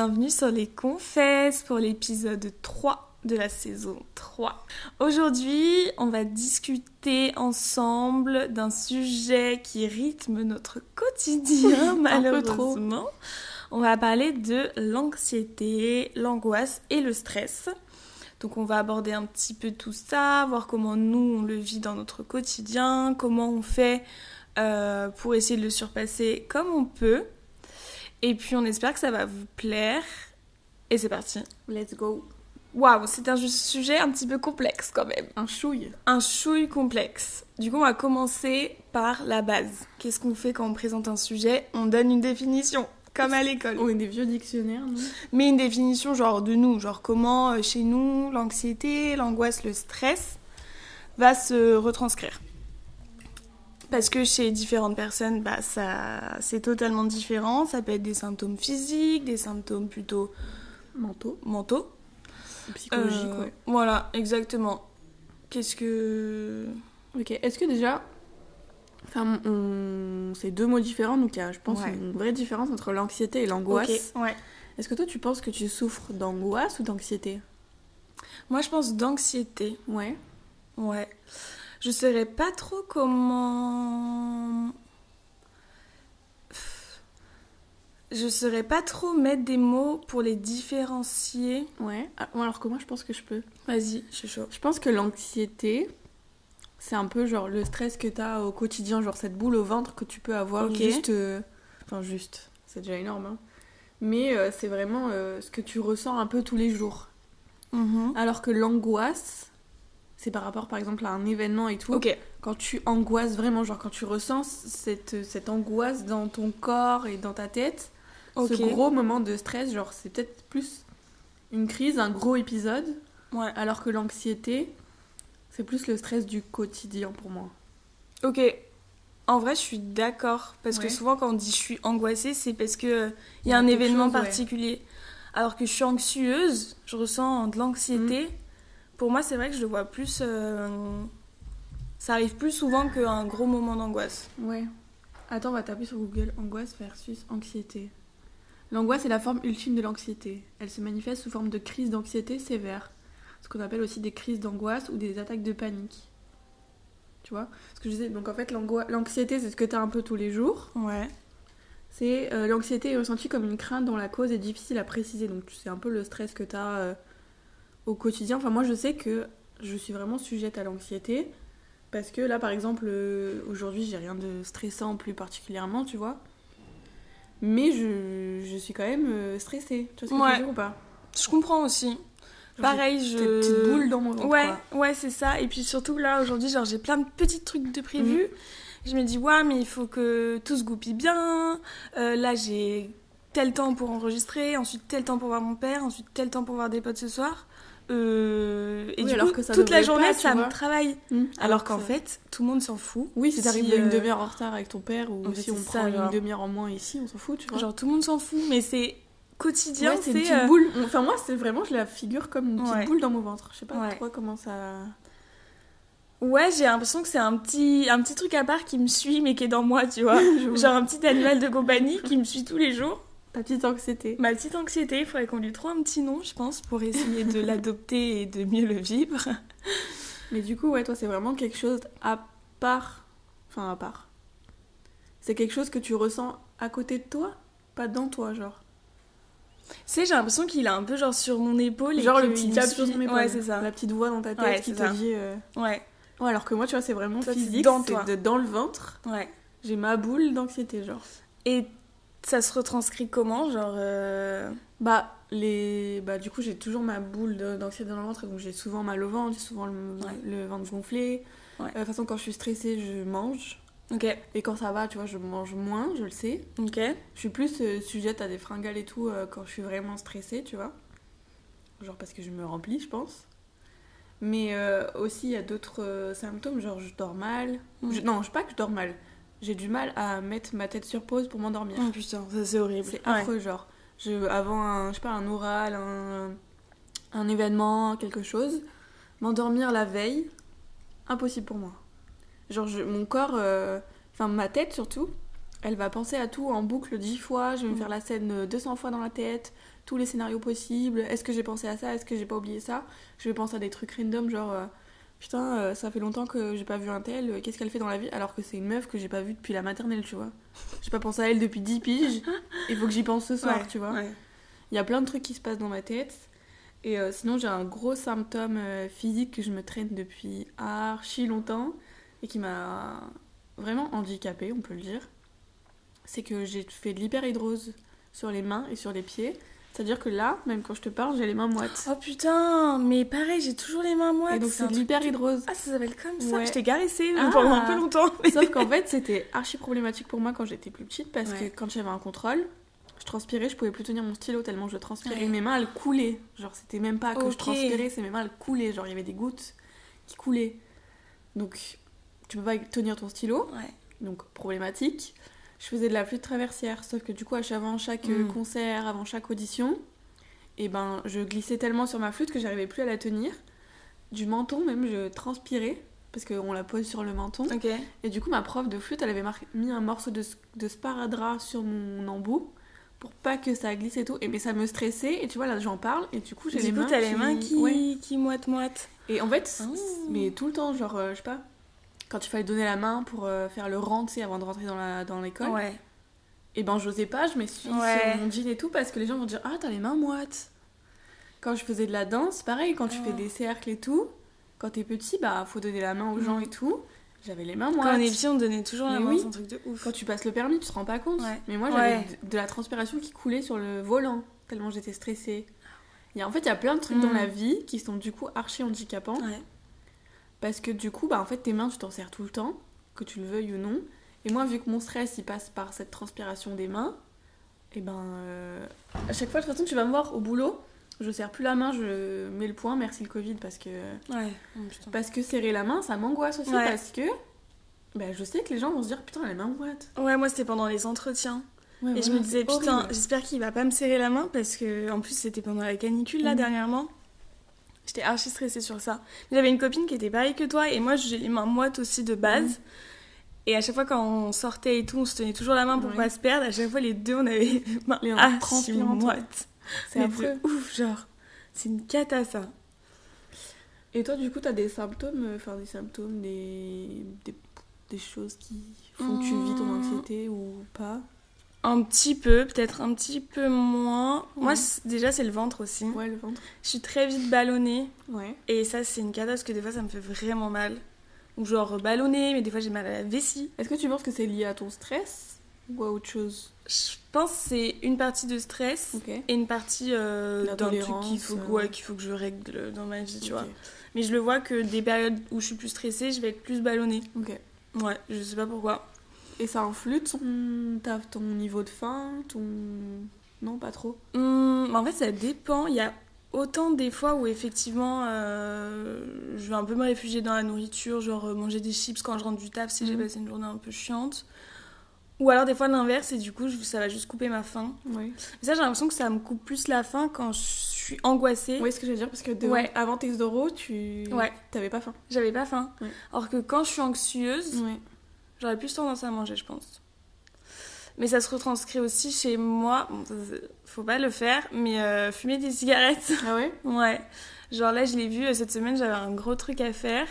bienvenue sur les Confesses pour l'épisode 3 de la saison 3. Aujourd'hui, on va discuter ensemble d'un sujet qui rythme notre quotidien malheureusement. On va parler de l'anxiété, l'angoisse et le stress. Donc on va aborder un petit peu tout ça, voir comment nous on le vit dans notre quotidien, comment on fait euh, pour essayer de le surpasser comme on peut. Et puis on espère que ça va vous plaire. Et c'est parti. Let's go. Waouh, c'est un sujet un petit peu complexe quand même. Un chouille. Un chouille complexe. Du coup, on va commencer par la base. Qu'est-ce qu'on fait quand on présente un sujet? On donne une définition, comme à l'école. On est des vieux dictionnaires, non Mais une définition genre de nous, genre comment euh, chez nous l'anxiété, l'angoisse, le stress va se retranscrire. Parce que chez différentes personnes, bah, ça, c'est totalement différent. Ça peut être des symptômes physiques, des symptômes plutôt mentaux. mentaux. Psychologiques, Euh, ouais. Voilà, exactement. Qu'est-ce que... Ok, est-ce que déjà. Enfin, on... c'est deux mots différents, donc il y a, je pense, Ouais. une vraie différence entre l'anxiété et l'angoisse. Ok, ouais. Est-ce que toi, tu penses que tu souffres d'angoisse ou d'anxiété? Moi, je pense d'anxiété. Ouais. Ouais. Je saurais pas trop comment. Je saurais pas trop mettre des mots pour les différencier. Ouais. Ah, alors que moi, je pense que je peux. Vas-y, je suis chaud. Je pense que l'anxiété, c'est un peu genre le stress que t'as au quotidien, genre cette boule au ventre que tu peux avoir Ok. juste. euh, Enfin, juste, c'est déjà énorme, hein. Mais euh, c'est vraiment euh, ce que tu ressens un peu tous les jours. Mhm. Alors que l'angoisse, c'est par rapport par exemple à un événement et tout. Quand tu angoisses vraiment, genre quand tu ressens cette, cette angoisse dans ton corps et dans ta tête, ce gros moment de stress, genre c'est peut-être plus une crise, un gros épisode. Ouais. Alors que l'anxiété, c'est plus le stress du quotidien pour moi. Ok. En vrai, je suis d'accord. Parce que souvent, quand on dit je suis angoissée, c'est parce que il y a un événement chose, ouais. particulier. Alors que je suis anxieuse, je ressens de l'anxiété. Mm. Pour moi, c'est vrai que je le vois plus. euh, Ça arrive plus souvent qu'un gros moment d'angoisse. Ouais. Attends, on va taper sur Google angoisse versus anxiété. L'angoisse est la forme ultime de l'anxiété. Elle se manifeste sous forme de crise d'anxiété sévère, ce qu'on appelle aussi des crises d'angoisse ou des attaques de panique. Tu vois Ce que je disais, donc en fait, l'anxiété, c'est ce que tu as un peu tous les jours. Ouais. C'est euh, l'anxiété est ressentie comme une crainte dont la cause est difficile à préciser. Donc c'est un peu le stress que tu as au quotidien. Enfin moi je sais que je suis vraiment sujette à l'anxiété parce que là par exemple euh, aujourd'hui j'ai rien de stressant plus particulièrement, tu vois. Mais je, je suis quand même euh, stressée. Tu vois ce que je veux dire ou pas? Je comprends aussi. Genre, Pareil, je. Des petites boules dans mon ventre. Ouais, quoi. ouais, c'est ça. Et puis surtout là, aujourd'hui, genre, j'ai plein de petits trucs de prévus. Je me dis, ouais, mais il faut que tout se goupille bien. Euh, là, j'ai tel temps pour enregistrer, ensuite tel temps pour voir mon père, ensuite tel temps pour voir des potes ce soir. Euh, et Oui, du alors coup, que ça toute la journée, pas, ça me travaille. Hmm. Alors qu'en que- fait, tout le monde s'en fout. Oui, si t'arrives si, une euh, demi-heure en retard avec ton père ou en fait, si on prend ça, une genre. demi-heure en moins ici, on s'en fout, tu vois. Genre, tout le monde s'en fout, mais c'est quotidien, Ouais, c'est une petite euh, boule. Enfin, moi, c'est vraiment, je la figure comme une petite Ouais. boule dans mon ventre. Je sais pas Ouais. trop comment ça. Ouais, j'ai l'impression que c'est un petit, un petit truc à part qui me suit, mais qui est dans moi, tu vois. Genre un petit animal de compagnie qui me suit tous les jours. Ta petite anxiété. Ma petite anxiété, il faudrait qu'on lui trouve un petit nom, je pense, pour essayer de l'adopter et de mieux le vivre. Mais du coup, ouais, toi, c'est vraiment quelque chose à part. Enfin, à part. C'est quelque chose que tu ressens à côté de toi, pas dans toi, genre. Tu sais, j'ai l'impression qu'il est un peu genre sur mon épaule. et Genre le qu'il petit diable sur ton épaule. Ouais, c'est ça. La petite voix dans ta tête Ouais, qui te ça. dit. euh, Ouais, Ouais, alors que moi, tu vois, c'est vraiment Toi, physique. dans c'est toi. de- dans le ventre. ouais. J'ai ma boule d'anxiété, genre. Et ça se retranscrit comment Genre. euh, Bah, les... bah du coup, j'ai toujours ma boule d'anxiété dans le ventre, donc j'ai souvent mal au ventre, j'ai souvent le, Ouais. le ventre gonflé. Ouais. Euh, de toute façon, quand je suis stressée, je mange. Ok, Et quand ça va, tu vois, je mange moins, je le sais. ok. Je suis plus euh, sujette à des fringales et tout quand je suis vraiment stressée, tu vois. Genre parce que je me remplis, je pense. Mais aussi, il y a d'autres symptômes, genre je dors mal. Mm. Je- non, je pas que je dors mal. J'ai du mal à mettre ma tête sur pause pour m'endormir. Oh putain, ça c'est horrible. C'est Ouais. affreux, genre. Je, avant un, je sais pas, un oral, un, un événement, quelque chose, m'endormir la veille, impossible pour moi. Genre, je- mon corps, euh, enfin ma tête surtout, elle va penser à tout en boucle dix fois. Je vais me Mm. faire la scène euh, 200 fois dans la tête, tous les scénarios possibles. Est-ce que j'ai pensé à ça? Est-ce que j'ai pas oublié ça? Je vais penser à des trucs random, genre euh, putain, euh, ça fait longtemps que j'ai pas vu un tel. euh, Qu'est-ce qu'elle fait dans la vie Alors que c'est une meuf que j'ai pas vue depuis la maternelle, tu vois. J'ai pas pensé à elle depuis 10 piges. Il faut que j'y pense ce soir, Ouais, tu vois. ouais. Il y a plein de trucs qui se passent dans ma tête. Et euh, sinon, j'ai un gros symptôme physique que je me traîne depuis archi longtemps et qui m'a vraiment handicapée, on peut le dire. C'est que j'ai fait de l'hyperhidrose sur les mains et sur les pieds. C'est-à-dire que là, même quand je te parle, j'ai les mains moites. Oh putain, mais pareil, j'ai toujours les mains moites. et donc c'est de l'hyperhidrose. Ah, ça s'appelle comme ça Ouais. Je t'ai caressé Ah. pendant un peu longtemps. Sauf qu'en fait, c'était archi problématique pour moi quand j'étais plus petite parce Ouais. que quand j'avais un contrôle, je transpirais, je pouvais plus tenir mon stylo tellement je transpirais. Ouais. Mes mains, elles coulaient. Genre, c'était même pas que je transpirais, c'est mes mains, elles coulaient. Genre, il y avait des gouttes qui coulaient. Donc, tu peux pas tenir ton stylo, Ouais. donc problématique. Je faisais de la flûte traversière, sauf que du coup, avant chaque euh, Mm. concert, avant chaque audition, et ben, je glissais tellement sur ma flûte que j'arrivais plus à la tenir. Du menton, même, je transpirais parce qu'on la pose sur le menton. Et du coup, ma prof de flûte, elle avait mis un morceau de, de sparadrap sur mon embout pour pas que ça glisse et tout. Et mais ça me stressait. Et tu vois, là, j'en parle. Et du coup, j'ai les mains t'as qui... les mains qui, Ouais. qui moite-moite. Et en fait, Ah. mais tout le temps, genre, euh, je sais pas, quand il fallait donner la main pour euh, faire le rang, tu sais, avant de rentrer dans la- dans l'école, Ouais. et ben, j'osais pas, je m'essuie Ouais. sur mon jean et tout parce que les gens vont dire Ah, t'as les mains moites. Quand je faisais de la danse, pareil, quand tu Oh. fais des cercles et tout, quand t'es petit, bah, faut donner la main aux gens Mm. et tout. J'avais les mains moites. Quand on est petit, on donnait toujours la main, oui. c'est un truc de ouf. Quand tu passes le permis, tu te rends pas compte. Ouais. Mais moi, j'avais de, la transpiration qui coulait sur le volant, tellement j'étais stressée. Il y a, en fait, il y a plein de trucs dans Mm. la vie qui sont du coup archi handicapants. Ouais. Parce que du coup, bah, en fait, tes mains, tu t'en sers tout le temps, que tu le veuilles ou non. Et moi, vu que mon stress, il passe par cette transpiration des mains, et ben, euh, à chaque fois, de toute façon, tu vas me voir au boulot, je serre plus la main, je mets le poing, merci le Covid, parce que, Ouais. Oh, parce que serrer la main, ça m'angoisse aussi, Ouais. parce que bah, je sais que les gens vont se dire, putain, elle mains moites. Ouais, moi, c'était pendant les entretiens. Ouais, Et je me disais, putain, j'espère qu'il va pas me serrer la main parce que, en plus, c'était pendant la canicule là Mhm. dernièrement. J'étais archi stressée sur ça. J'avais une copine qui était pareille que toi et moi, j'ai les mains moites aussi de base. Mhm. Et à chaque fois, quand on sortait et tout, on se tenait toujours la main pour Ouais. pas se perdre. À chaque fois, les deux, on avait les mains Les archi moites. C'est affreux. de ouf, genre. C'est une cata, ça. Et toi, du coup, t'as des symptômes, euh, enfin des symptômes, des, des, des choses qui font que tu vis ton Mmh. anxiété ou pas? Un petit peu, peut-être un petit peu moins. Moi, Ouais. déjà, c'est le ventre aussi. Ouais, le ventre. Je suis très vite ballonnée. Ouais. Et ça, c'est une cata parce que des fois, ça me fait vraiment mal. Ou genre ballonner, mais des fois, j'ai mal à la vessie. Est-ce que tu penses que c'est lié à ton stress ou à autre chose? Je pense que c'est une partie de stress et une partie euh, d'un truc qu'il faut, euh. ouais, faut que je règle dans ma vie, tu vois. Mais je le vois que des périodes où je suis plus stressée, je vais être plus ballonnée. Ok. Ouais, je sais pas pourquoi. Et ça influe ton, ton niveau de faim ton... Non, pas trop? Hum, en fait, ça dépend. Il y a autant des fois où effectivement euh, je vais un peu me réfugier dans la nourriture, genre euh, manger des chips quand je rentre du taf si j'ai Mhm. passé une journée un peu chiante. Ou alors des fois l'inverse et du coup je- ça va juste couper ma faim. Oui. Mais ça j'ai l'impression que ça me coupe plus la faim quand je suis angoissée. Oui, ce que j'allais dire, parce que de- Ouais. avant tes euros, tu Ouais. t'avais pas faim. J'avais pas faim. Ouais. Alors que quand je suis anxieuse. J'aurais plus tendance à manger je pense. Mais ça se retranscrit aussi chez moi. Bon, ça, faut pas le faire, mais euh, fumer des cigarettes. Ah ouais? Ouais. Genre là, je l'ai vu euh, cette semaine, j'avais un gros truc à faire.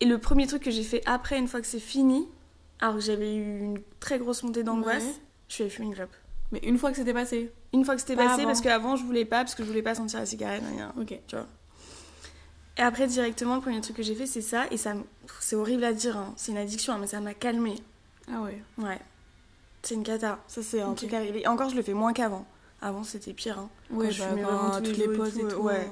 Et le premier truc que j'ai fait après, une fois que c'est fini, alors que j'avais eu une très grosse montée d'angoisse, Ouais. je suis allée fumer une clope. Mais une fois que c'était passé? Une fois que c'était Pas passé, avant. parce qu'avant je voulais pas, parce que je voulais pas sentir la cigarette, rien. Ok. Tu vois. Et après, directement, le premier truc que j'ai fait, c'est ça. Et ça, c'est horrible à dire, hein, c'est une addiction, hein, mais ça m'a calmée. Ah ouais. Ouais. C'est une cata. Ça, c'est un truc arrivé. Encore, je le fais moins qu'avant. Avant, c'était pire. Hein. Ouais, Quand je bah, fumais bah, vraiment tous toutes les pauses et tout. Ouais.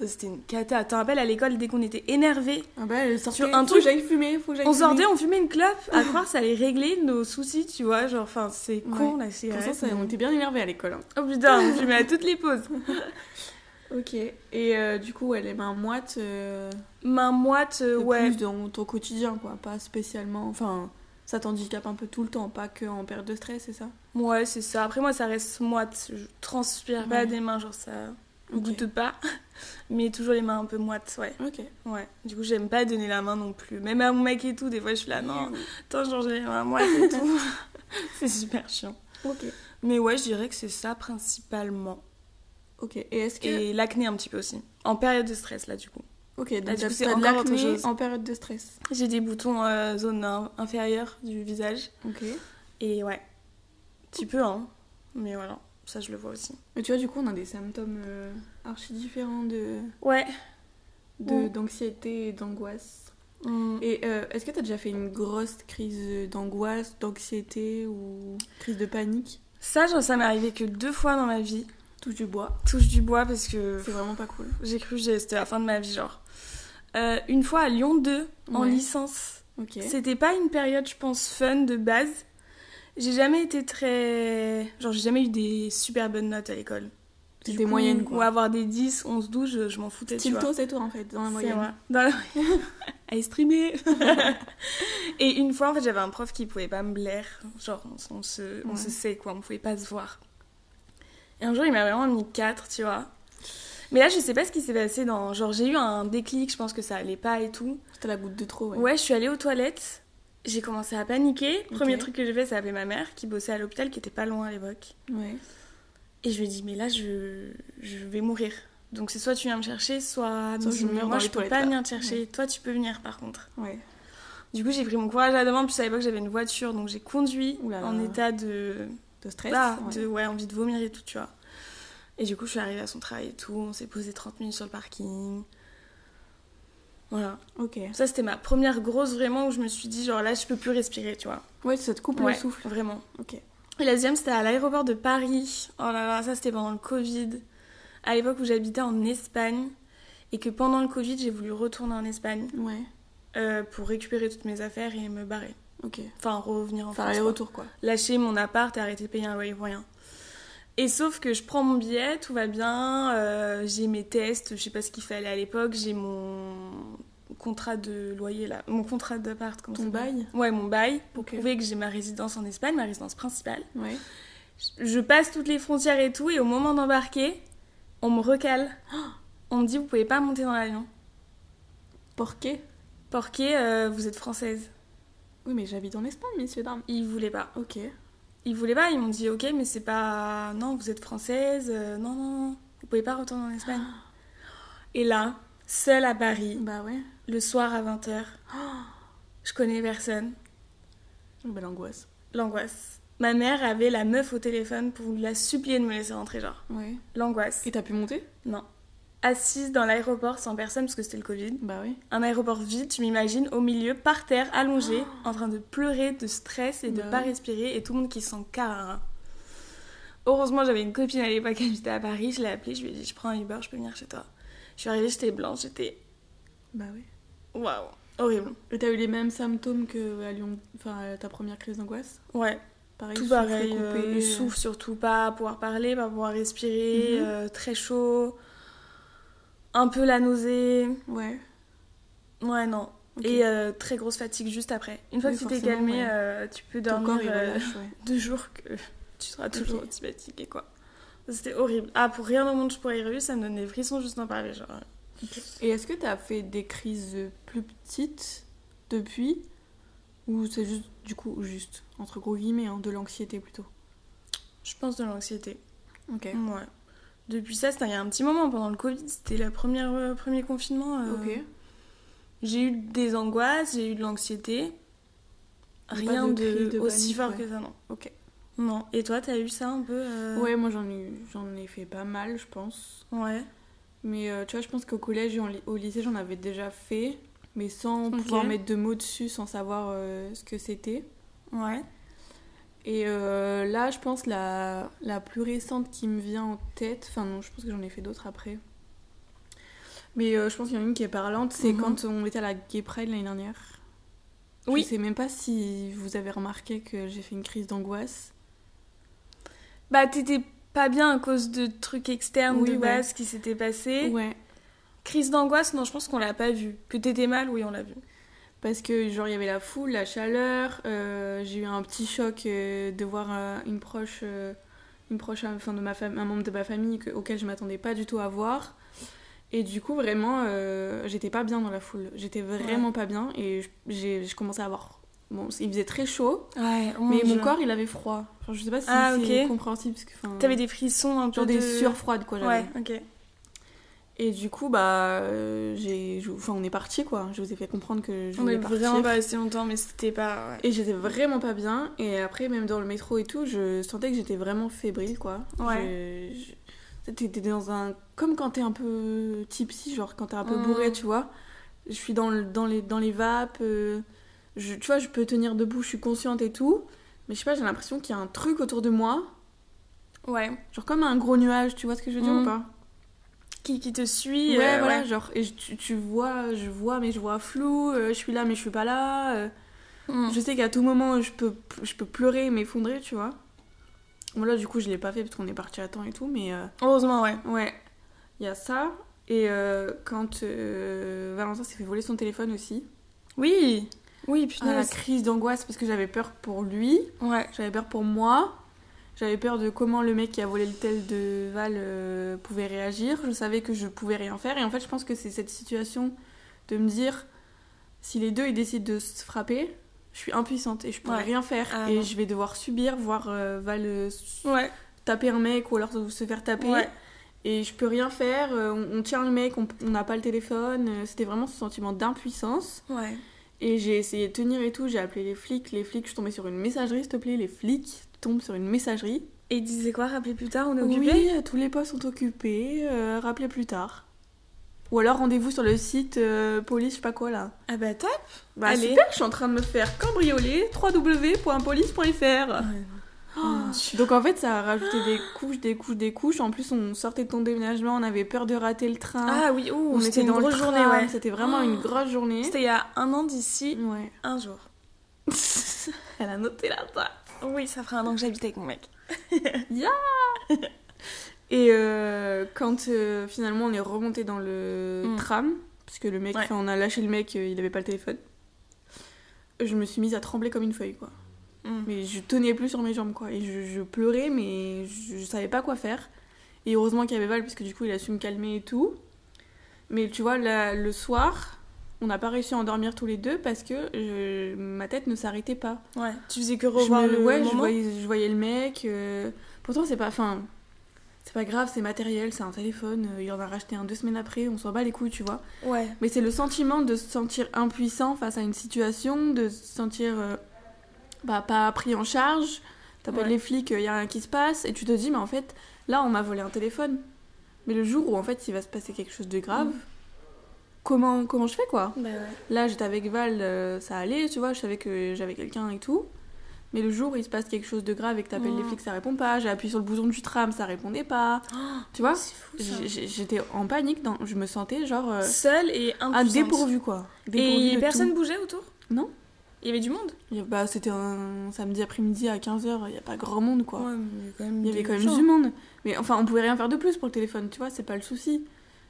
Ça, c'était une cata. Tu te rappelles à l'école, dès qu'on était énervé, Ah bah, elle sortait. Sur un truc- j'aille fumer, faut que j'aille on fumer. sortait, on fumait une clope. À croire, ça allait régler nos soucis, tu vois. Genre, enfin, c'est con la Pour cigarette. ça, ça, mais- on était bien énervés à l'école. hein. Oh putain, on fumait à toutes les pauses. Ok. Et euh, du coup, ouais, les mains moites, euh, Main moite, euh, ouais. plus dans ton quotidien, quoi. Pas spécialement. Enfin, ça t'handicape un peu tout le temps, pas que en période de stress, c'est ça? Ouais, c'est ça. Après, moi, ça reste moite. Je transpire pas Ouais. des mains, genre ça. On Ok. goûte pas, mais toujours les mains un peu moites, ouais. Ok. Ouais. Du coup, j'aime pas donner la main non plus. Même à mon mec et tout, des fois, je suis là, non, attends, genre, j'ai les mains moites et tout. c'est super chiant. Ok. Mais ouais, je dirais que c'est ça principalement. Ok. Et est-ce que. Et l'acné un petit peu aussi. En période de stress, là, du coup. Ok, Là, donc du coup, c'est de l'acné en période de stress. J'ai des boutons euh, zone in- inférieure du visage. Ok. Et ouais, petit peu, hein. Mais voilà, ça, je le vois aussi. Mais tu vois, du coup, on a des symptômes euh, archi différents de Ouais. de- Mm. d'anxiété et d'angoisse. Hum, Et euh, est-ce que t'as déjà fait une grosse crise d'angoisse, d'anxiété ou crise de panique? Ça, genre, ça m'est arrivé que deux fois dans ma vie. Touche du bois. Touche du bois parce que C'est vraiment pas cool. j'ai cru que c'était la fin de ma vie, genre. Euh, une fois à Lyon 2, en Ouais. licence. Ok. C'était pas une période, je pense, fun de base. J'ai jamais été très. Genre, j'ai jamais eu des super bonnes notes à l'école. Du C'était coup, moyenne, quoi. Ou avoir des 10, 11, 12, je, je m'en foutais. Tilto, c'est tout en fait, dans la moyenne. vrai. Dans la- à streamer. Et une fois, en fait, j'avais un prof qui pouvait pas me blaire. Genre, on, on se, on se sait, quoi. On pouvait pas se voir. Et un jour, il m'a vraiment mis 4, tu vois. Mais là, je sais pas ce qui s'est passé dans. Genre, j'ai eu un déclic, je pense que ça allait pas et tout. C'était la goutte de trop, ouais. Ouais, je suis allée aux toilettes. J'ai commencé à paniquer. Premier truc que j'ai fait, c'est appeler ma mère qui bossait à l'hôpital, qui était pas loin à l'époque. Ouais. Et je lui ai dit, mais là, je, je vais mourir. Donc c'est soit tu viens me chercher, soit, Soit je meurs moi je peux pas là. venir te chercher. Toi tu peux venir par contre. Ouais. Du coup j'ai pris mon courage à deux mains. Puis à l'époque j'avais une voiture, donc j'ai conduit en état de, De stress ah, ouais. de ouais envie de vomir et tout, tu vois. Et du coup je suis arrivée à son travail et tout. On s'est posé 30 minutes sur le parking. Voilà. Ok. Ça c'était ma première grosse vraiment où je me suis dit genre là je peux plus respirer, tu vois. Ouais, ça te coupe Ouais, le souffle. Vraiment. Ok. Et la deuxième, c'était à l'aéroport de Paris. Oh là là, ça c'était pendant le Covid. À l'époque où j'habitais en Espagne. Et que pendant le Covid, j'ai voulu retourner en Espagne Ouais. euh, pour récupérer toutes mes affaires et me barrer. Ok. Enfin, revenir en Faire France. quoi. retours, quoi. Lâcher mon appart et arrêter de payer un loyer pour rien. Et sauf que je prends mon billet, tout va bien, euh, j'ai mes tests, je sais pas ce qu'il fallait à l'époque, j'ai mon contrat de loyer là, mon contrat d'appart, Ton ça bail Ouais, mon bail, pour Ok. prouver que j'ai ma résidence en Espagne, ma résidence principale. Ouais. Je passe toutes les frontières et tout, et au moment d'embarquer, on me recale. On me dit, vous pouvez pas monter dans l'avion. Porqué Porqué, euh, vous êtes française. Oui, mais j'habite en Espagne, messieurs, dames. Ils voulaient pas. Ok. Ils voulaient pas, ils m'ont dit, ok, mais c'est pas. Non, vous êtes française, euh, non, non, vous pouvez pas retourner en Espagne. Et là, seule à Paris, Bah ouais. le soir à 20h, je connais personne. Bah l'angoisse. L'angoisse. Ma mère avait la meuf au téléphone pour la supplier de me laisser rentrer, genre. Ouais. L'angoisse. Et t'as pu monter? Non. Assise dans l'aéroport sans personne parce que c'était le Covid. Bah ouais. Un aéroport vide, tu m'imagines, au milieu, par terre, allongé, en train de pleurer de stress et de Bah pas ouais. respirer, et tout le monde qui s'en carre. Heureusement, j'avais une copine à l'époque, elle était à Paris, je l'ai appelée, je lui ai dit, je prends un Uber, je peux venir chez toi. Je suis arrivée, j'étais blanche, j'étais... Bah ouais. Waouh, horrible. Et t'as eu les mêmes symptômes que à Lyon, enfin à ta première crise d'angoisse? Ouais, Pareil, tout pareil, coupé, euh, le souffle surtout, pas pouvoir parler, pas pouvoir respirer, Mhm. euh, très chaud, un peu la nausée... Ouais. Ouais, non. Et euh, très grosse fatigue juste après. Une fois Oui, que tu t'es calmé, ouais. euh, tu peux dormir corps euh, relâche, ouais. deux jours que tu seras toujours Ok. aussi fatigué, quoi. C'était horrible. Ah, pour rien au monde, je pourrais y revivre, ça me donne des frissons juste d'en parler. Genre. Et est-ce que t'as fait des crises plus petites depuis? Ou c'est juste, du coup, juste, entre gros guillemets, hein, de l'anxiété plutôt? Je pense de l'anxiété. Ok. Ouais. Depuis ça, c'était il y a un petit moment, pendant le Covid, c'était le premier, euh, premier confinement. euh. J'ai eu des angoisses, j'ai eu de l'anxiété. Rien de de, aussi panique, fort ouais. que ça, non. Ok. Non. Et toi, t'as eu ça un peu euh, Ouais, moi j'en ai, j'en ai fait pas mal, je pense. Ouais. Mais euh, tu vois, je pense qu'au collège et en au lycée, j'en avais déjà fait, mais sans pouvoir mettre de mots dessus, sans savoir euh, ce que c'était. Ouais. Et euh, là, je pense la, la plus récente qui me vient en tête, enfin non, je pense que j'en ai fait d'autres après. Mais euh, je pense qu'il y en a une qui est parlante, c'est Mhm. quand on était à la Gay Pride l'année dernière. Oui. Je sais même pas si vous avez remarqué que j'ai fait une crise d'angoisse. Bah, t'étais pas bien à cause de trucs externes Oui, de ouais. base qui s'étaient passés. Ouais. Crise d'angoisse, non, je pense qu'on l'a pas vu. Que t'étais mal, oui, on l'a vu. Parce que genre il y avait la foule, la chaleur, euh, j'ai eu un petit choc euh, de voir euh, une proche, une proche, enfin de ma famille, un membre de ma famille que- auquel je m'attendais pas du tout à voir. Et du coup, vraiment, j'étais pas bien dans la foule. J'étais vraiment pas bien et je- commençais à avoir. Bon, il faisait très chaud, Ouais, mais mon corps il avait froid. Enfin, je sais pas si Ah, c'est compréhensible. Parce que, T'avais des frissons un peu genre des de- sueurs froides quoi. j'avais. Ouais, ok. Et du coup, bah, euh, j'ai, enfin, on est parti quoi. Je vous ai fait comprendre que je On voulais est partir. vraiment pas resté longtemps, mais c'était pas. ouais. Et j'étais vraiment pas bien. Et après, même dans le métro et tout, je sentais que j'étais vraiment fébrile, quoi. Ouais. Je- T'étais dans un... Comme quand t'es un peu tipsy, genre quand t'es un peu Mm. bourré, tu vois. Je suis dans, le- dans, les, dans les vapes. euh, je- tu vois, je peux tenir debout, je suis consciente et tout. Mais je sais pas, j'ai l'impression qu'il y a un truc autour de moi. Ouais. Genre comme un gros nuage, tu vois ce que je veux dire Mm. ou pas? Qui, qui te suit. Ouais, euh, voilà, ouais. genre, et tu, tu vois, je vois, mais je vois flou, euh, je suis là, mais je suis pas là. euh, Mm. Je sais qu'à tout moment, je peux, je peux pleurer, m'effondrer, tu vois. Bon, là, du coup, je l'ai pas fait parce qu'on est parti à temps et tout, mais Heureusement, ouais. ouais, il y a ça. Et quand Valentin s'est fait voler son téléphone aussi, Oui. Oui, à la punaise. crise d'angoisse parce que j'avais peur pour lui, Ouais. j'avais peur pour moi, j'avais peur de comment le mec qui a volé le tel de Val euh, pouvait réagir. Je savais que je pouvais rien faire. Et en fait, je pense que c'est cette situation de me dire si les deux ils décident de se frapper, je suis impuissante et je pourrais rien faire. Ah, et non. je vais devoir subir, voir euh, Val euh, Ouais. taper un mec ou alors se faire taper. Ouais. Et je peux rien faire. on, on tient le mec, on n'a pas le téléphone. C'était vraiment ce sentiment d'impuissance. Ouais. Et j'ai essayé de tenir et tout, j'ai appelé les flics, les flics, je suis tombée sur une messagerie, s'il te plaît, les flics tombent sur une messagerie. Et il disait quoi Rappelez plus tard, on est occupé? Oui, tous les postes sont occupés, euh, rappelez plus tard. Ou alors rendez-vous sur le site euh, police, je sais pas quoi là. Ah bah top Bah Allez. super, je suis en train de me faire cambrioler, www.police.fr. Oh, Donc en fait, ça a rajouté des couches, des couches, des couches. En plus, on sortait de ton déménagement, on avait peur de rater le train. Ah oui, ouh, on était une dans grosse le journée, ouais. C'était vraiment Oh. une grosse journée. C'était il y a un an d'ici, Ouais. un jour. Elle a noté la date. Oui, ça fera un an que j'habite avec mon mec. Et euh, quand euh, finalement on est remonté dans le Mm. tram, parce que le mec, Ouais. on a lâché le mec, euh, il avait pas le téléphone, je me suis mise à trembler comme une feuille, quoi. Mm. Mais je tenais plus sur mes jambes, quoi. Et je, je pleurais, mais je, je savais pas quoi faire. Et heureusement qu'il y avait Val, parce que du coup, il a su me calmer et tout. Mais tu vois, là, le soir, on n'a pas réussi à endormir tous les deux parce que je- ma tête ne s'arrêtait pas. Ouais. Tu faisais que Je revoir me- le ouais, je moment voyais, je voyais le mec. euh, Pourtant, c'est pas. Enfin, c'est pas grave, c'est matériel, c'est un téléphone. euh, Il en a racheté un deux semaines après, on s'en bat les couilles, tu vois. Ouais. Mais c'est le sentiment de se sentir impuissant face à une situation, de se sentir euh, bah, pas pris en charge. T'appelles Ouais. les flics, il y a rien qui se passe, et tu te dis, mais en fait, là, on m'a volé un téléphone. Mais le jour où, en fait, il va se passer quelque chose de grave, Mm. Comment, comment je fais, quoi Bah ouais. Là, j'étais avec Val, euh, ça allait, tu vois, je savais que j'avais quelqu'un et tout. Mais le jour où il se passe quelque chose de grave et que t'appelles les flics, ça répond pas. J'ai appuyé sur le bouton du tram, ça répondait pas. tu vois J'étais en panique, dans... je me sentais genre euh, Seule et impuissante. dépourvu quoi. Dépourvue Et de personne tout. bougeait autour? Non. Il y avait du monde? Bah, c'était un samedi après-midi à 15h, il y a pas grand monde quoi. Ouais, mais il y a quand même y avait quand même du monde. Mais enfin, on pouvait rien faire de plus pour le téléphone, tu vois, c'est pas le souci.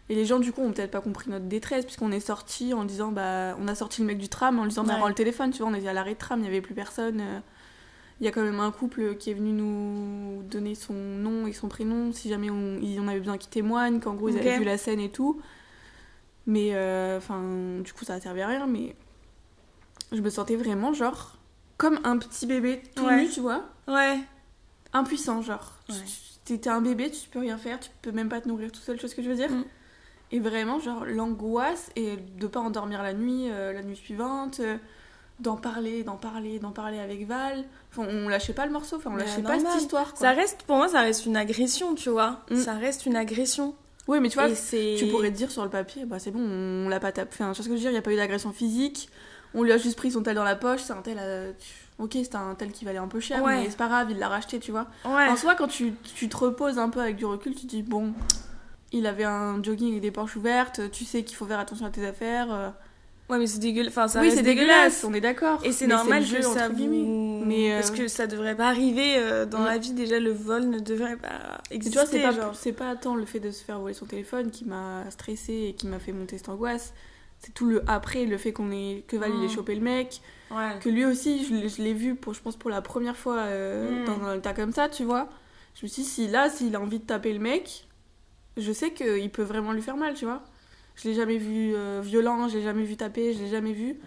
Et les gens, du coup, ont peut-être pas compris notre détresse, puisqu'on est sorti en disant, bah, on a sorti le mec du tram en lui disant, bah, Ouais. le téléphone, tu vois, on était à l'arrêt de tram, il y avait plus personne. euh. Il y a quand même un couple qui est venu nous donner son nom et son prénom, si jamais on, il en avait besoin qu'il témoigne, qu'en gros, ils avaient vu la scène et tout. Mais, euh, enfin, du coup, ça a servi à rien, mais je me sentais vraiment, genre, comme un petit bébé tout Ouais. nu, tu vois Ouais. impuissant, genre. Ouais. T'es un bébé, tu peux rien faire, tu peux même pas te nourrir tout seul, tu vois ce que je veux dire? Mm. Et vraiment, genre, l'angoisse et de pas endormir la nuit, euh, la nuit suivante, euh, d'en parler, d'en parler, d'en parler avec Val. Enfin, on lâchait pas le morceau, enfin, on Bah, lâchait pas cette histoire, quoi. Ça reste, pour moi, ça reste une agression, tu vois. Mm. Ça reste une agression. Oui, mais tu vois, tu pourrais te dire sur le papier, bah c'est bon, on l'a pas tapé. Enfin, tu vois ce que je veux dire, il y a pas eu d'agression physique, on lui a juste pris son tel dans la poche, c'est un tel. euh, Ok, c'est un tel qui valait un peu cher, Ouais. mais c'est pas grave, il l'a racheté, tu vois. Ouais. En soi, quand tu, tu te reposes un peu avec du recul, tu te dis bon, il avait un jogging et des porches ouvertes, tu sais qu'il faut faire attention à tes affaires. euh. Ouais, mais c'est dégueulasse. Enfin, ça oui, c'est dégueulasse, on est d'accord. Et c'est normal jeu, que ça vous... Mais, euh, Parce que ça devrait pas arriver euh, dans Mm. la vie. Déjà, le vol ne devrait pas Et exister. tu vois, c'est pas, tant le fait de se faire voler son téléphone qui m'a stressée et qui m'a fait monter cette angoisse. C'est tout le après, le fait qu'on ait que Val il ait Mm. chopé le mec, Ouais. que lui aussi, je l'ai- vu pour, je pense pour la première fois euh, Mm. dans un état comme ça, tu vois. Je me suis dit, si là, s'il a envie de taper le mec, je sais qu'il peut vraiment lui faire mal, tu vois. Je l'ai jamais vu euh, violent, je l'ai jamais vu taper, je l'ai jamais vu.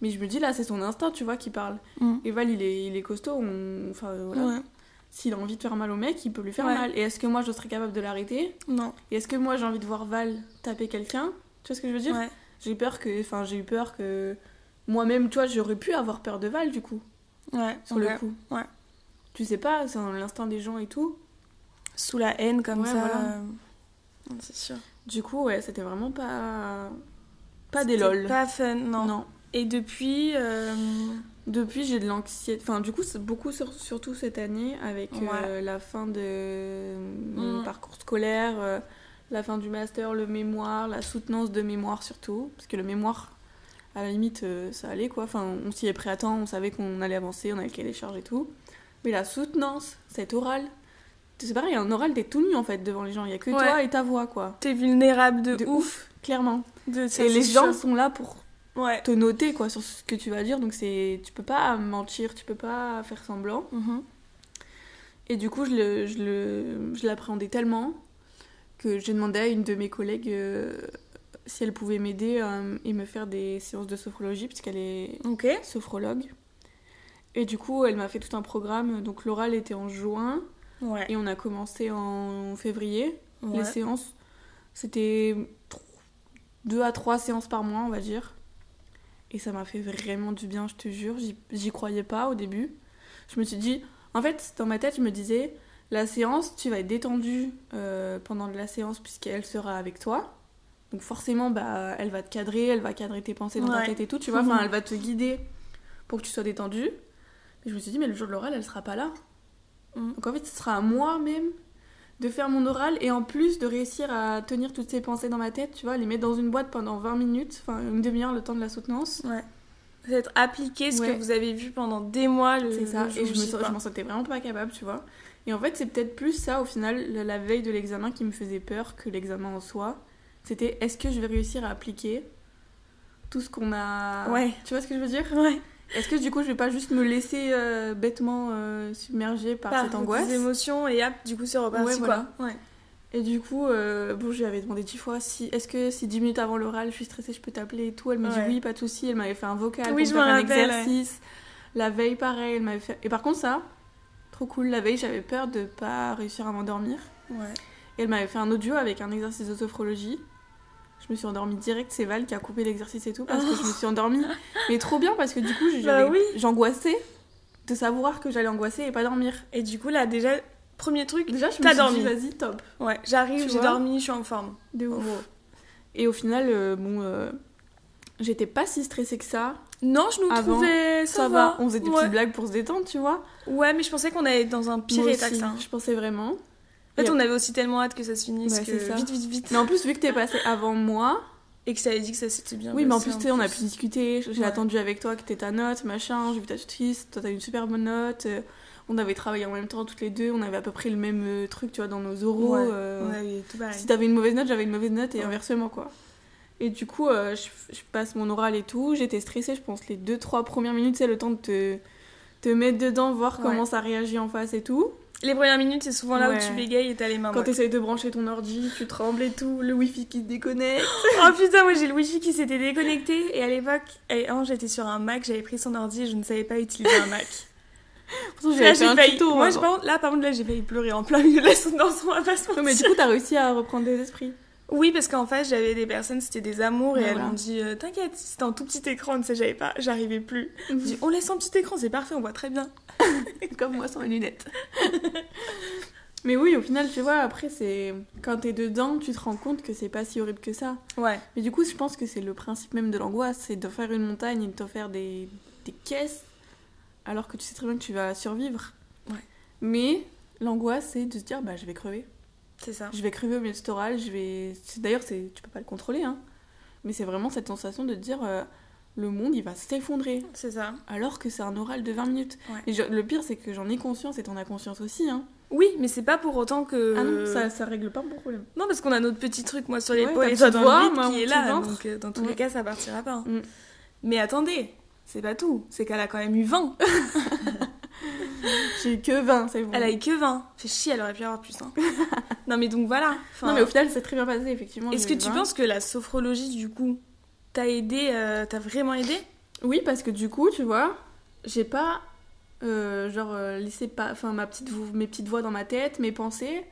Mais je me dis, là, c'est son instinct, tu vois, qui parle. Mm. Et Val, il est, il est costaud, on- enfin, voilà. Ouais. S'il a envie de faire mal au mec, il peut lui faire Ouais. mal. Et est-ce que moi, je serais capable de l'arrêter? Non. Et est-ce que moi, j'ai envie de voir Val taper quelqu'un? Tu vois ce que je veux dire? Ouais. J'ai peur que, enfin, j'ai eu peur que moi-même, tu vois, j'aurais pu avoir peur de Val, du coup, Ouais. sur le coup. Ouais. Tu sais pas, c'est dans l'instinct des gens et tout. Sous la haine comme ça. voilà. Euh, C'est sûr. Du coup, ouais, c'était vraiment pas. Pas des lol. Pas fun, non. Non. Et depuis. euh, Depuis, j'ai de l'anxiété. Enfin, du coup, c'est beaucoup, sur- surtout cette année, avec euh, la fin de mon Mm. parcours scolaire, euh, la fin du master, le mémoire, la soutenance de mémoire surtout. Parce que le mémoire, à la limite, euh, ça allait quoi. Enfin, on s'y est pris à temps, on savait qu'on allait avancer, on avait le cahier des charges et tout. Mais la soutenance, cet oral, c'est pareil, un oral, t'es tout nu en fait devant les gens. Il y a que Ouais. toi et ta voix quoi. T'es vulnérable de, De ouf. Clairement. De, et les gens sont là pour Ouais. te noter quoi sur ce que tu vas dire donc c'est tu peux pas mentir tu peux pas faire semblant Mhm. et du coup je le je le je l'appréhendais tellement que j'ai demandé à une de mes collègues euh, si elle pouvait m'aider euh, et me faire des séances de sophrologie puisqu'elle est Ok. sophrologue et du coup elle m'a fait tout un programme donc l'oral était en juin Ouais. et on a commencé en février. Ouais. les séances c'était deux à trois séances par mois on va dire. Et ça m'a fait vraiment du bien je te jure. J'y- croyais pas au début. Je me suis dit en fait dans ma tête je me disais la séance tu vas être détendue euh, pendant la séance puisqu'elle sera avec toi. Donc forcément bah elle va te cadrer elle va cadrer tes pensées dans ta tête et tout tu vois. Enfin elle va te guider pour que tu sois détendue. Et je me suis dit mais le jour de l'oral elle sera pas là Mm. donc en fait ce sera à moi même de faire mon oral et en plus de réussir à tenir toutes ces pensées dans ma tête, tu vois, les mettre dans une boîte pendant 20 minutes, enfin une demi-heure le temps de la soutenance. Ouais. C'est être appliquer ce Ouais. que vous avez vu pendant des mois le, C'est ça, le jour et je me je m'en sentais vraiment pas capable, tu vois. Et en fait, c'est peut-être plus ça au final, la veille de l'examen qui me faisait peur que l'examen en soi. C'était est-ce que je vais réussir à appliquer tout ce qu'on a. Ouais. Tu vois ce que je veux dire? Ouais. Est-ce que du coup, je vais pas juste me laisser euh, bêtement euh, submerger par, cette angoisse des émotions et hop, du coup c'est reparti Ouais, voilà. quoi. Ouais. Et du coup, euh, bon, je lui avais demandé dix fois si est-ce que si 10 minutes avant l'oral, je suis stressée, je peux t'appeler et tout. Elle me dit oui, pas de souci. Elle m'avait fait un vocal Oui, pour je faire un rappelle, exercice. La veille, pareil, elle m'avait fait. Et par contre, ça, trop cool. La veille, j'avais peur de pas réussir à m'endormir. Ouais. Et elle m'avait fait un audio avec un exercice de sophrologie. Je me suis endormie direct. C'est Val qui a coupé l'exercice et tout parce que je me suis endormie. Mais trop bien parce que du coup, Bah oui. j'angoissais de savoir que j'allais angoisser et pas dormir. Et du coup là déjà premier truc, Déjà, je T'as dormi. dit, vas-y, top. ouais, j'arrive, j'ai dormi, je suis en forme. De ouf. Et au final, euh, bon, euh, j'étais pas si stressée que ça. Non, je nous Avant, trouvais ça, Ça, va. On faisait des ouais. petites blagues pour se détendre, tu vois. Ouais, mais je pensais qu'on allait être dans un pire Moi état que ça. Je pensais vraiment. En fait, on avait aussi tellement hâte que ça se finisse que ça. vite, vite, vite. Mais en plus, vu que t'es passé avant moi, Et que je t'avais dit que ça s'était bien oui, mais en plus, tu on a pu discuter. J'ai Ouais. attendu avec toi que t'aies ta note, machin. J'ai vu ta tutrice. Toi, t'as une super bonne note. euh, On avait travaillé en même temps toutes les deux. On avait à peu près le même euh, truc, tu vois, dans nos oraux. Ouais. euh, Ouais, oui, tout pareil. Si t'avais une mauvaise note, j'avais une mauvaise note et Ouais. inversement, quoi. Et du coup, euh, je, je passe mon oral et tout. J'étais stressée, je pense, les 2-3 premières minutes, c'est le temps de te, te mettre dedans, voir Ouais. comment ça réagit en face et tout. Les premières minutes, c'est souvent là Ouais. où tu bégayes et t'as les mains Quand t'essayes de brancher ton ordi, tu trembles et tout, le wifi qui se déconnecte. Oh putain, moi j'ai le wifi qui s'était déconnecté et à l'époque, j'étais sur un Mac, j'avais pris son ordi et je ne savais pas utiliser un Mac. Pourtant, Là, j'ai failli- tuto. moi, hein. je- par là, par contre, là, j'ai failli pleurer en plein milieu de la soutenance, on va pas se Ouais, mais du coup, t'as réussi à reprendre des esprits. Oui, parce qu'en fait, j'avais des personnes, c'était des amours, et Ouais, elles m'ont dit euh, T'inquiète, c'était un tout petit écran, tu sais, j'avais pas, j'arrivais plus. J'ai dit On laisse un petit écran, c'est parfait, on voit très bien. Comme moi sans les lunettes. mais oui, au final, tu vois, après, c'est. Quand t'es dedans, tu te rends compte que c'est pas si horrible que ça. Ouais. Mais du coup, je pense que c'est le principe même de l'angoisse, c'est de faire une montagne et de te faire des, des caisses alors que tu sais très bien que tu vas survivre. Ouais. Mais l'angoisse, c'est de se dire, bah, je vais crever. C'est ça. Je vais crever au milieu de cet oral, je vais... D'ailleurs, c'est... tu peux pas le contrôler, hein. Mais c'est vraiment cette sensation de dire, euh, le monde, il va s'effondrer. C'est ça. Alors que c'est un oral de 20 minutes. Ouais. Et je- le pire, c'est que j'en ai conscience et t'en as conscience aussi, hein. Oui, mais c'est pas pour autant que. Ah non, ça, ça règle pas mon problème. Non, parce qu'on a notre petit truc, moi, sur Ouais, l'épaule ta et toi dans voix, le vide moi, qui est là. Donc, euh, dans tous les Ouais. cas, ça partira pas. hein. Mm. Mais attendez, c'est pas tout. C'est qu'elle a quand même eu 20. J'ai eu que 20, c'est bon. Elle a eu que 20. Fait chier, elle aurait pu avoir plus. Hein. non, mais donc voilà. Enfin, Non, mais au final, c'est très bien passé, effectivement. Est-ce que tu 20. penses que la sophrologie, du coup, t'a aidé, euh, t'a vraiment aidé? Oui, parce que du coup, tu vois, j'ai pas, euh, genre, euh, laissé pas, enfin, ma petite, mes petites voix dans ma tête, mes pensées,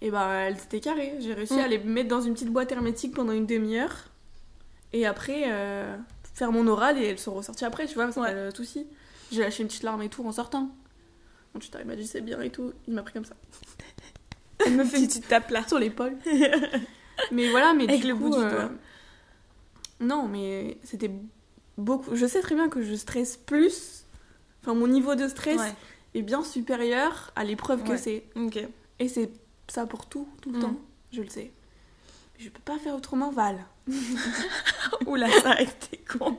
et bah, elles étaient carrées. J'ai réussi Mm. à les mettre dans une petite boîte hermétique pendant une demi-heure, et après, euh, faire mon oral, et elles sont ressorties après, tu vois, c'est Ouais. pas le souci. J'ai lâché une petite larme et tout en sortant. Mon tuteur, il m'a dit c'est bien et tout, il m'a pris comme ça, Elle me fait une petite tape là. sur l'épaule. mais voilà, mais Avec du le coup, bout du euh, doigt. Non, mais c'était beaucoup. Je sais très bien que je stresse plus. Enfin, mon niveau de stress Ouais. est bien supérieur à l'épreuve que c'est. Et c'est ça pour tout, tout le Mm. temps. Je le sais. Je peux pas faire autrement, Val. Oula, ça a été con.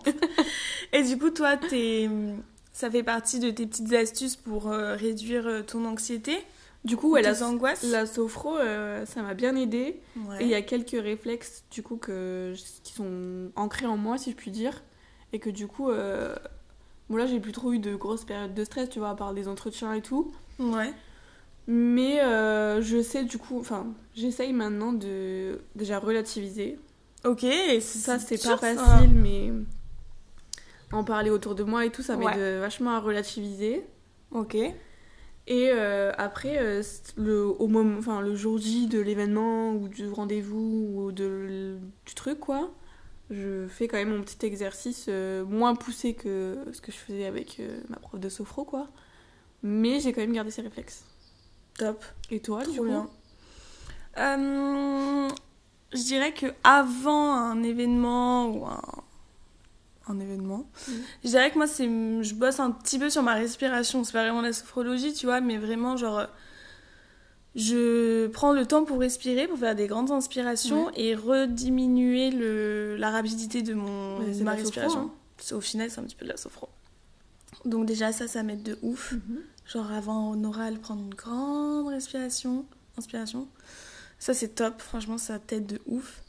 Et du coup, toi, t'es... ça fait partie de tes petites astuces pour euh, réduire euh, ton anxiété, Du coup, ouais, la, angoisses. la sophro, euh, ça m'a bien aidé. Ouais. Et il y a quelques réflexes, du coup, que, qui sont ancrés en moi, si je puis dire. Et que du coup, euh, bon, là, j'ai plus trop eu de grosses périodes de stress, tu vois, à part des entretiens et tout. Ouais. Mais euh, je sais du coup, enfin, j'essaye maintenant de déjà relativiser. Ok, Ça, c'est pas ça. facile, mais en parler autour de moi et tout, ça m'aide Ouais. euh, vachement à relativiser. Ok. Et euh, après, euh, le, au moment, enfin, le jour J de l'événement ou du rendez-vous ou de, du truc, quoi, je fais quand même mon petit exercice euh, moins poussé que ce que je faisais avec ma prof de sophro, quoi. Mais j'ai quand même gardé ces réflexes. Top. Et toi, du Trop coup? bien. Euh, je dirais que avant un événement ou un, un événement, Mhm. je dirais que moi c'est je bosse un petit peu sur ma respiration. C'est pas vraiment la sophrologie, tu vois, mais vraiment genre je prends le temps pour respirer, pour faire des grandes inspirations et rediminuer le, la rapidité de mon ma sophro, respiration. hein. Au final, c'est un petit peu de la sophro. Donc déjà ça, ça m'aide de ouf. Genre avant un oral, prendre une grande respiration, inspiration. Ça c'est top, franchement ça t'aide de ouf.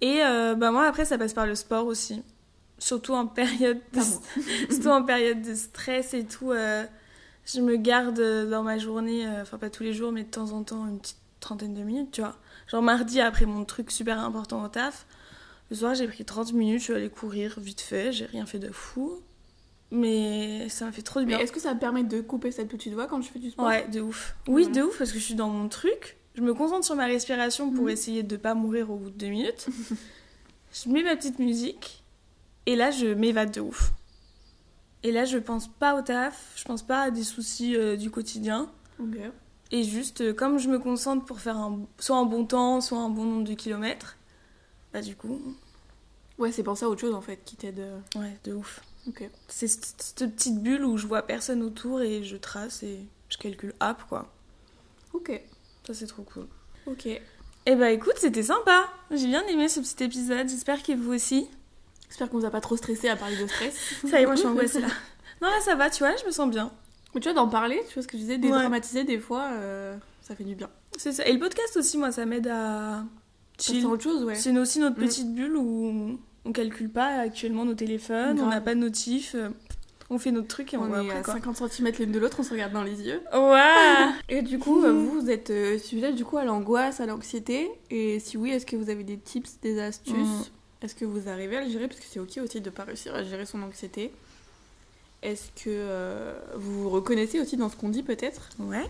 Et euh, bah moi après ça passe par le sport aussi. Surtout en période de, surtout en période de stress et tout. euh, je me garde dans ma journée, euh, enfin pas tous les jours mais de temps en temps une petite trentaine de minutes, tu vois. Genre mardi après mon truc super important au taf, le soir j'ai pris 30 minutes, je suis allée courir vite fait, j'ai rien fait de fou. Mais ça m'a fait trop du bien. est-ce que ça me permet de couper cette petite voix quand je fais du sport? Ouais, de ouf. Oui, de ouf, parce que je suis dans mon truc. Je me concentre sur ma respiration pour Mhm. essayer de pas mourir au bout de deux minutes. je mets ma petite musique. Et là, je m'évade de ouf. Et là, je pense pas au taf, je pense pas à des soucis euh, du quotidien. Et juste, euh, comme je me concentre pour faire un, soit un bon temps, soit un bon nombre de kilomètres, bah du coup, Ouais, c'est penser à autre chose en fait qui t'aide. euh, ouais, de ouf. Ok. C'est cette cette petite bulle où je vois personne autour et je trace et je calcule hop, quoi. Ok. Ça, c'est trop cool. Ok. Eh bah écoute, c'était sympa. J'ai bien aimé ce petit épisode. J'espère que vous aussi. J'espère qu'on vous a pas trop stressé à parler de stress. Ça y est, moi je suis angoissée là. Non, là ça va, tu vois, je me sens bien. Mais tu vois, d'en parler, tu vois ce que je disais, dédramatiser des fois, euh, ça fait du bien. C'est ça. Et le podcast aussi, moi, ça m'aide à sent autre chose, ouais. C'est aussi notre Mm. petite bulle où on calcule pas actuellement nos téléphones, on n'a pas de notif, euh, on fait notre truc et on, On voit est après à quoi. 50 cm l'une de l'autre, on se regarde dans les yeux. Ouais Et du coup, euh, vous, vous êtes euh, sujet du coup à l'angoisse, à l'anxiété. Et si oui, est-ce que vous avez des tips, des astuces Mm. Est-ce que vous arrivez à le gérer? Parce que c'est ok aussi de pas réussir à gérer son anxiété. Est-ce que euh, vous vous reconnaissez aussi dans ce qu'on dit peut-être? Ouais.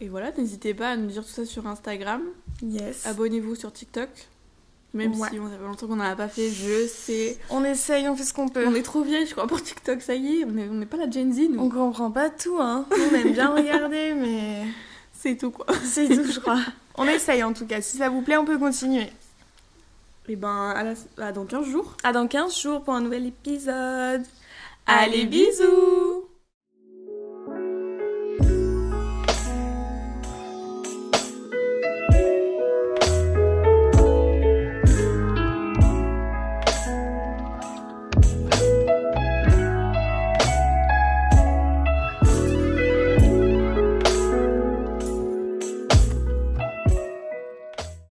Et voilà, n'hésitez pas à nous dire tout ça sur Instagram. Yes. Abonnez-vous sur TikTok. Même Ouais. si on fait longtemps qu'on n'en a pas fait, je sais. On essaye, on fait ce qu'on peut. On est trop vieille, je crois, pour TikTok, ça y est. On n'est on pas la Gen Z, nous. On comprend pas tout, hein. On aime bien regarder, mais C'est tout, quoi. c'est tout, je crois. On essaye en tout cas. Si ça vous plaît, on peut continuer. Et ben, à, la- à dans 15 jours. À dans 15 jours pour un nouvel épisode. Allez, bisous